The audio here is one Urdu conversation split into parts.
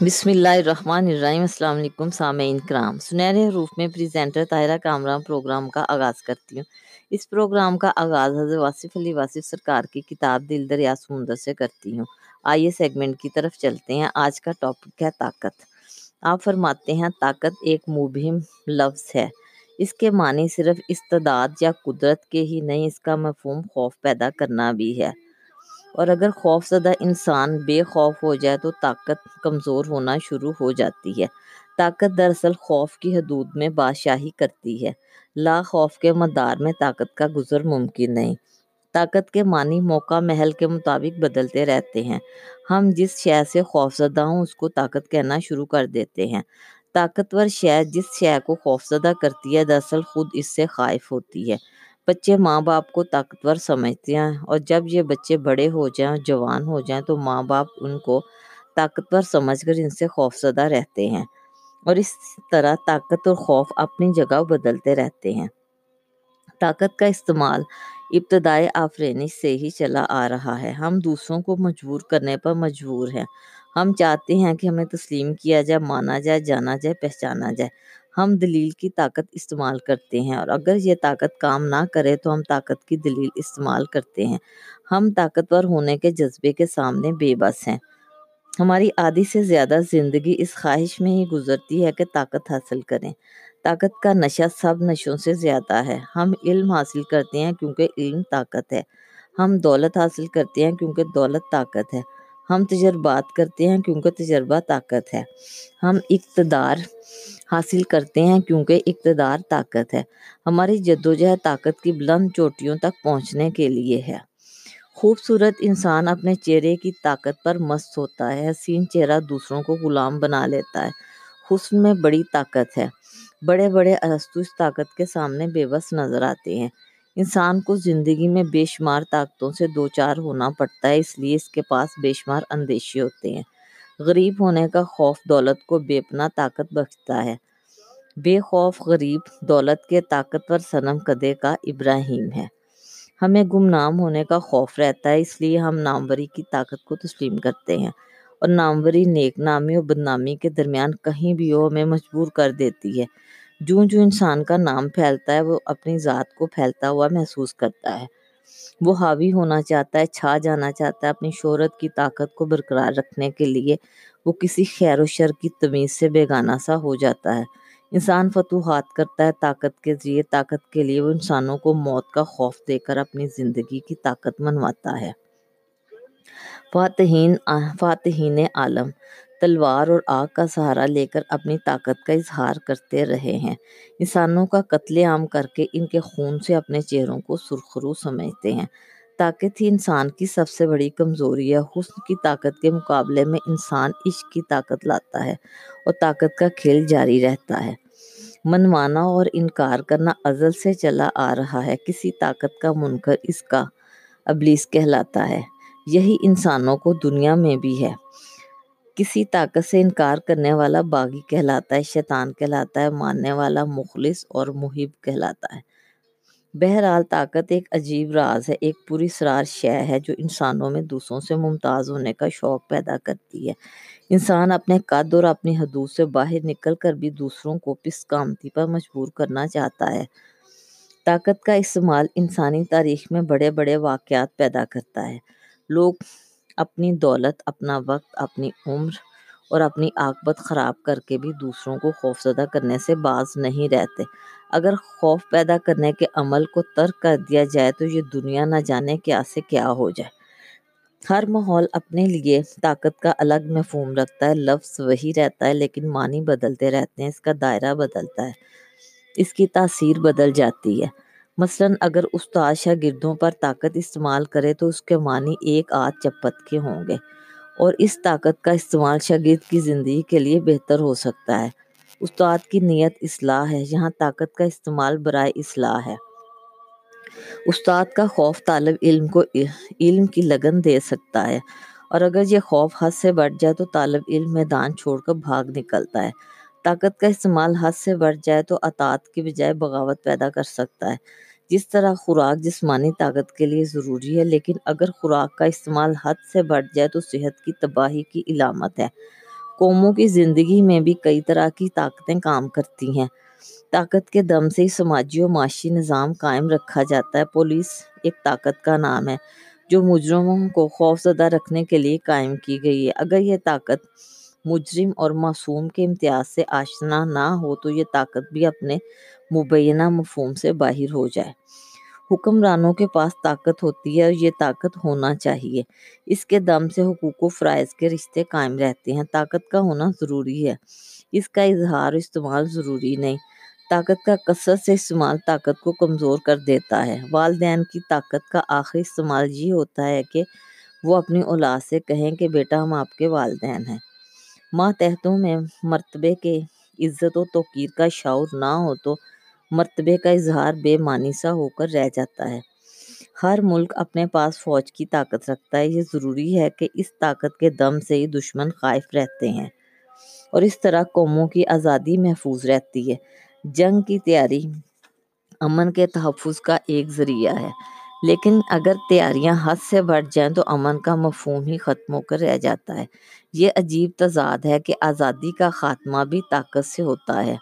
بسم اللہ الرحمن الرحیم، السلام علیکم سامعین کرام۔ سنہرے حروف میں پریزنٹر طاہرہ کامران پروگرام کا آغاز کرتی ہوں۔ اس پروگرام کا آغاز حضرت واصف علی واصف سرکار کی کتاب دل دریا سمندر سے کرتی ہوں۔ آئیے سیگمنٹ کی طرف چلتے ہیں۔ آج کا ٹاپک ہے طاقت۔ آپ فرماتے ہیں، طاقت ایک مبہم لفظ ہے۔ اس کے معنی صرف استداد یا قدرت کے ہی نہیں، اس کا مفہوم خوف پیدا کرنا بھی ہے۔ اور اگر خوف زدہ انسان بے خوف ہو جائے تو طاقت کمزور ہونا شروع ہو جاتی ہے۔ طاقت دراصل خوف کی حدود میں بادشاہی کرتی ہے۔ لا خوف کے مدار میں طاقت کا گزر ممکن نہیں۔ طاقت کے معنی موقع محل کے مطابق بدلتے رہتے ہیں۔ ہم جس شے سے خوف زدہ ہوں، اس کو طاقت کہنا شروع کر دیتے ہیں۔ طاقتور شے جس شے کو خوف زدہ کرتی ہے، دراصل خود اس سے خائف ہوتی ہے۔ بچے ماں باپ کو طاقتور سمجھتے ہیں اور جب یہ بچے بڑے ہو جائیں، جوان ہو جائیں تو ماں باپ ان کو طاقتور سمجھ کر ان سے خوف زدہ رہتے ہیں اور اس طرح طاقت اور خوف اپنی جگہ بدلتے رہتے ہیں۔ طاقت کا استعمال ابتدائی آفرینش سے ہی چلا آ رہا ہے۔ ہم دوسروں کو مجبور کرنے پر مجبور ہیں۔ ہم چاہتے ہیں کہ ہمیں تسلیم کیا جائے، مانا جائے، جانا جائے، پہچانا جائے۔ ہم دلیل کی طاقت استعمال کرتے ہیں اور اگر یہ طاقت کام نہ کرے تو ہم طاقت کی دلیل استعمال کرتے ہیں۔ ہم طاقتور ہونے کے جذبے کے سامنے بے بس ہیں۔ ہماری آدھی سے زیادہ زندگی اس خواہش میں ہی گزرتی ہے کہ طاقت حاصل کریں۔ طاقت کا نشہ سب نشوں سے زیادہ ہے۔ ہم علم حاصل کرتے ہیں کیونکہ علم طاقت ہے۔ ہم دولت حاصل کرتے ہیں کیونکہ دولت طاقت ہے۔ ہم تجربات کرتے ہیں کیونکہ تجربہ طاقت ہے۔ ہم اقتدار حاصل کرتے ہیں کیونکہ اقتدار طاقت ہے۔ ہماری جدوجہد طاقت کی بلند چوٹیوں تک پہنچنے کے لیے ہے۔ خوبصورت انسان اپنے چہرے کی طاقت پر مست ہوتا ہے، حسین چہرہ دوسروں کو غلام بنا لیتا ہے۔ حسن میں بڑی طاقت ہے۔ بڑے بڑے ارستو اس طاقت کے سامنے بے بس نظر آتے ہیں۔ انسان کو زندگی میں بے شمار طاقتوں سے دو چار ہونا پڑتا ہے، اس لیے اس کے پاس بے شمار اندیشے ہوتے ہیں۔ غریب ہونے کا خوف دولت کو بے پناہ طاقت بخشتا ہے۔ بے خوف غریب دولت کے طاقتور صنم کدے کا ابراہیم ہے۔ ہمیں گمنام ہونے کا خوف رہتا ہے، اس لیے ہم ناموری کی طاقت کو تسلیم کرتے ہیں اور ناموری نیک نامی اور بدنامی کے درمیان کہیں بھی ہو ہمیں مجبور کر دیتی ہے۔ جو جو انسان کا نام پھیلتا ہے، وہ اپنی ذات کو پھیلتا ہوا محسوس کرتا ہے۔ وہ حاوی ہونا چاہتا ہے، چھا جانا چاہتا ہے اپنی شہرت کی طاقت کو برقرار رکھنے کے لیے۔ وہ کسی خیر و شر کی تمیز سے بیگانہ سا ہو جاتا ہے۔ انسان فتوحات کرتا ہے طاقت کے ذریعے۔ طاقت کے لیے وہ انسانوں کو موت کا خوف دے کر اپنی زندگی کی طاقت منواتا ہے۔ فاتحین فاتحین عالم۔ تلوار اور آگ کا سہارا لے کر اپنی طاقت کا اظہار کرتے رہے ہیں۔ انسانوں کا قتل عام کر کے ان کے خون سے اپنے چہروں کو سرخرو سمجھتے ہیں۔ طاقت ہی انسان کی سب سے بڑی کمزوری ہے۔ حسن کی طاقت کے مقابلے میں انسان عشق کی طاقت لاتا ہے اور طاقت کا کھیل جاری رہتا ہے۔ منوانا اور انکار کرنا ازل سے چلا آ رہا ہے۔ کسی طاقت کا منکر اس کا ابلیس کہلاتا ہے۔ یہی انسانوں کو دنیا میں بھی ہے۔ کسی طاقت سے انکار کرنے والا باغی کہلاتا ہے، شیطان کہلاتا ہے، ماننے والا مخلص اور محب کہلاتا ہے۔ بہرحال، طاقت ایک عجیب راز ہے، ایک پوری سرار شے ہے جو انسانوں میں دوسروں سے ممتاز ہونے کا شوق پیدا کرتی ہے۔ انسان اپنے قد اور اپنی حدود سے باہر نکل کر بھی دوسروں کو پس کامتی پر مجبور کرنا چاہتا ہے۔ طاقت کا استعمال انسانی تاریخ میں بڑے بڑے واقعات پیدا کرتا ہے۔ لوگ اپنی دولت، اپنا وقت، اپنی عمر اور اپنی عاقبت خراب کر کے بھی دوسروں کو خوفزدہ کرنے سے باز نہیں رہتے۔ اگر خوف پیدا کرنے کے عمل کو ترک کر دیا جائے تو یہ دنیا نہ جانے کیا سے کیا ہو جائے۔ ہر ماحول اپنے لیے طاقت کا الگ مفہوم رکھتا ہے، لفظ وہی رہتا ہے لیکن معنی بدلتے رہتے ہیں، اس کا دائرہ بدلتا ہے، اس کی تاثیر بدل جاتی ہے۔ مثلاً اگر استاد شاگردوں پر طاقت استعمال کرے تو اس کے معنی ایک آدھ چپت کے ہوں گے اور اس طاقت کا استعمال شاگرد کی زندگی کے لیے بہتر ہو سکتا ہے۔ استاد کی نیت اصلاح ہے، یہاں طاقت کا استعمال برائے اصلاح ہے۔ استاد کا خوف طالب علم کو علم کی لگن دے سکتا ہے اور اگر یہ خوف حد سے بڑھ جائے تو طالب علم میدان چھوڑ کر بھاگ نکلتا ہے۔ طاقت کا استعمال حد سے بڑھ جائے تو اطاعت کی بجائے بغاوت پیدا کر سکتا ہے۔ جس طرح خوراک جسمانی طاقت کے لیے ضروری ہے، لیکن اگر خوراک کا استعمال حد سے بڑھ جائے تو صحت کی تباہی کی علامت ہے۔ قوموں کی زندگی میں بھی کئی طرح کی طاقتیں کام کرتی ہیں۔ طاقت کے دم سے ہی سماجی و معاشی نظام قائم رکھا جاتا ہے۔ پولیس ایک طاقت کا نام ہے، جو مجرموں کو خوف زدہ رکھنے کے لیے قائم کی گئی ہے۔ اگر یہ طاقت مجرم اور معصوم کے امتیاز سے آشنا نہ ہو تو یہ طاقت بھی اپنے مبینہ مفہوم سے باہر ہو جائے۔ حکمرانوں کے پاس طاقت ہوتی ہے اور یہ طاقت ہونا چاہیے۔ اس کے دم سے حقوق و فرائض کے رشتے قائم رہتے ہیں۔ طاقت کا ہونا ضروری ہے۔ اس کا اظہار و استعمال ضروری نہیں۔ طاقت کا کثرت سے استعمال طاقت کو کمزور کر دیتا ہے۔ والدین کی طاقت کا آخری استعمال یہ ہوتا ہے کہ وہ اپنی اولاد سے کہیں کہ بیٹا ہم آپ کے والدین ہیں۔ ماتحتوں میں مرتبے کے عزت و توقیر کا شعور نہ ہو تو مرتبے کا اظہار بے معنی سا ہو کر رہ جاتا ہے۔ ہر ملک اپنے پاس فوج کی طاقت رکھتا ہے۔ یہ ضروری ہے کہ اس طاقت کے دم سے ہی دشمن خائف رہتے ہیں۔ اور اس طرح قوموں کی آزادی محفوظ رہتی ہے۔ جنگ کی تیاری امن کے تحفظ کا ایک ذریعہ ہے۔ لیکن اگر تیاریاں حد سے بڑھ جائیں تو امن کا مفہوم ہی ختم ہو کر رہ جاتا ہے۔ یہ عجیب تضاد ہے کہ آزادی کا خاتمہ بھی طاقت سے ہوتا ہے۔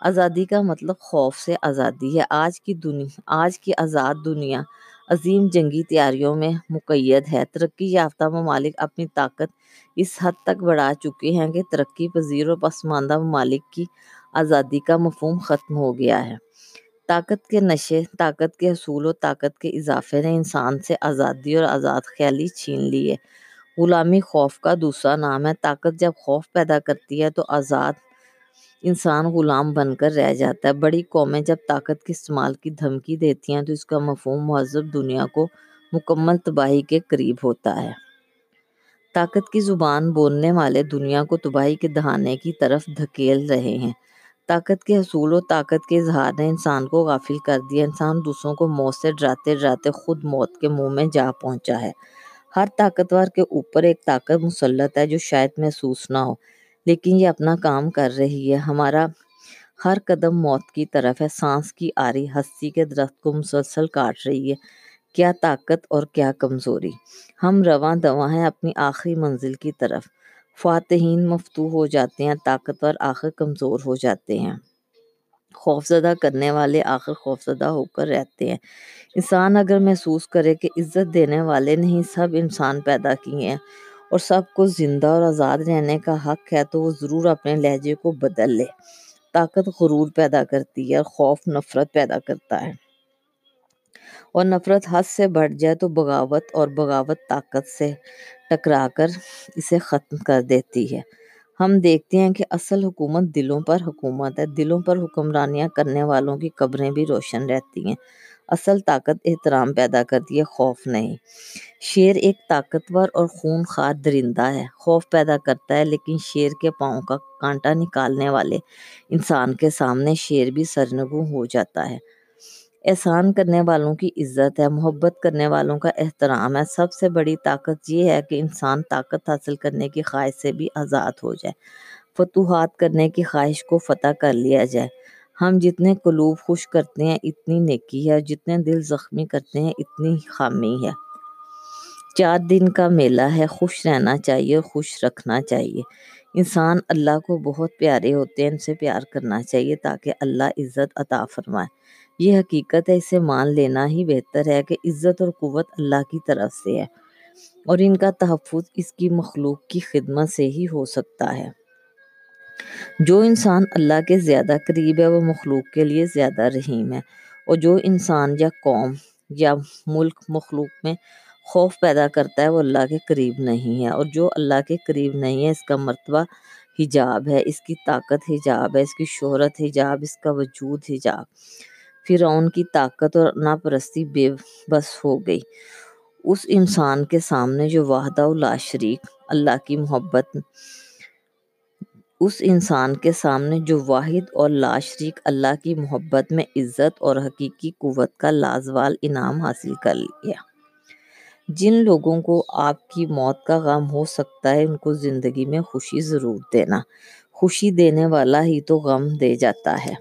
آزادی کا مطلب خوف سے آزادی ہے۔ آج کی دنیا آج کی آزاد دنیا عظیم جنگی تیاریوں میں مقید ہے۔ ترقی یافتہ ممالک اپنی طاقت اس حد تک بڑھا چکے ہیں کہ ترقی پذیر و پسماندہ ممالک کی آزادی کا مفہوم ختم ہو گیا ہے۔ طاقت کے نشے، طاقت کے حصول و طاقت کے اضافے نے انسان سے آزادی اور آزاد خیالی چھین لی ہے۔ غلامی خوف کا دوسرا نام ہے۔ طاقت جب خوف پیدا کرتی ہے تو آزاد انسان غلام بن کر رہ جاتا ہے۔ بڑی قومیں جب طاقت کے استعمال کی دھمکی دیتی ہیں تو اس کا مفہوم مہذب دنیا کو مکمل تباہی کے قریب ہوتا ہے۔ طاقت کی زبان بولنے والے دنیا کو تباہی کے دہانے کی طرف دھکیل رہے ہیں۔ طاقت کے حصول و طاقت کے اظہار نے انسان کو غافل کر دیا۔ انسان دوسروں کو موت سے ڈراتے ڈراتے خود موت کے منہ میں جا پہنچا ہے۔ ہر طاقتور کے اوپر ایک طاقت مسلط ہے جو شاید محسوس نہ ہو، لیکن یہ اپنا کام کر رہی ہے۔ ہمارا ہر قدم موت کی طرف ہے، سانس کی آری ہستی کے درخت کو مسلسل کاٹ رہی ہے۔ کیا طاقت اور کیا کمزوری۔ ہم رواں دواں ہیں اپنی آخری منزل کی طرف۔ فاتحین مفتوح ہو جاتے ہیں، طاقتور آخر کمزور ہو جاتے ہیں۔ خوفزدہ کرنے والے آخر خوفزدہ ہو کر رہتے ہیں۔ انسان اگر محسوس کرے کہ عزت دینے والے نہیں سب انسان پیدا کیے ہیں اور سب کو زندہ اور آزاد رہنے کا حق ہے، تو وہ ضرور اپنے لہجے کو بدل لے۔ طاقت غرور پیدا کرتی ہے اور خوف نفرت پیدا کرتا ہے۔ اور نفرت حد سے بڑھ جائے تو بغاوت اور بغاوت طاقت سے ٹکرا کر اسے ختم کر دیتی ہے۔ ہم دیکھتے ہیں کہ اصل حکومت دلوں پر حکومت ہے۔ دلوں پر حکمرانیاں کرنے والوں کی قبریں بھی روشن رہتی ہیں۔ اصل طاقت احترام پیدا کرتی ہے، خوف نہیں۔ شیر ایک طاقتور اور خون خوار درندہ ہے۔ خوف پیدا کرتا ہے، لیکن شیر کے پاؤں کا کانٹا نکالنے والے انسان کے سامنے شیر بھی سرنگوں ہو جاتا ہے۔ احسان کرنے والوں کی عزت ہے، محبت کرنے والوں کا احترام ہے۔ سب سے بڑی طاقت یہ ہے کہ انسان طاقت حاصل کرنے کی خواہش سے بھی آزاد ہو جائے، فتوحات کرنے کی خواہش کو فتح کر لیا جائے۔ ہم جتنے قلوب خوش کرتے ہیں، اتنی نیکی ہے جتنے دل زخمی کرتے ہیں، اتنی خامی ہے۔ چار دن کا میلہ ہے، خوش رہنا چاہیے اور خوش رکھنا چاہیے۔ انسان اللہ کو بہت پیارے ہوتے ہیں، ان سے پیار کرنا چاہیے تاکہ اللہ عزت عطا فرمائے۔ یہ حقیقت ہے، اسے مان لینا ہی بہتر ہے کہ عزت اور قوت اللہ کی طرف سے ہے اور ان کا تحفظ اس کی مخلوق کی خدمت سے ہی ہو سکتا ہے۔ جو انسان اللہ کے زیادہ قریب ہے، وہ مخلوق کے لیے زیادہ رحیم ہے اور جو انسان یا قوم یا ملک مخلوق میں خوف پیدا کرتا ہے، وہ اللہ کے قریب نہیں ہے اور جو اللہ کے قریب نہیں ہے، اس کا مرتبہ حجاب ہے، اس کی طاقت حجاب ہے، اس کی شہرت حجاب، اس کا وجود حجاب۔ فرعون کی طاقت اور ناپرستی بے بس ہو گئی۔ اس انسان کے سامنے جو وحدہ لا شریک، اللہ کی محبت، اس انسان کے سامنے جو واحد اور لا شریک، اللہ کی محبت میں عزت اور حقیقی قوت کا لازوال انعام حاصل کر لیا۔ جن لوگوں کو آپ کی موت کا غم ہو سکتا ہے، ان کو زندگی میں خوشی ضرور دینا۔ خوشی دینے والا ہی تو غم دے جاتا ہے۔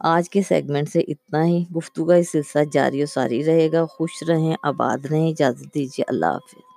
آج کے سیگمنٹ سے اتنا ہی۔ گفتگو کا سلسلہ جاری و ساری رہے گا۔ خوش رہیں، آباد رہیں۔ اجازت دیجیے۔ اللہ حافظ۔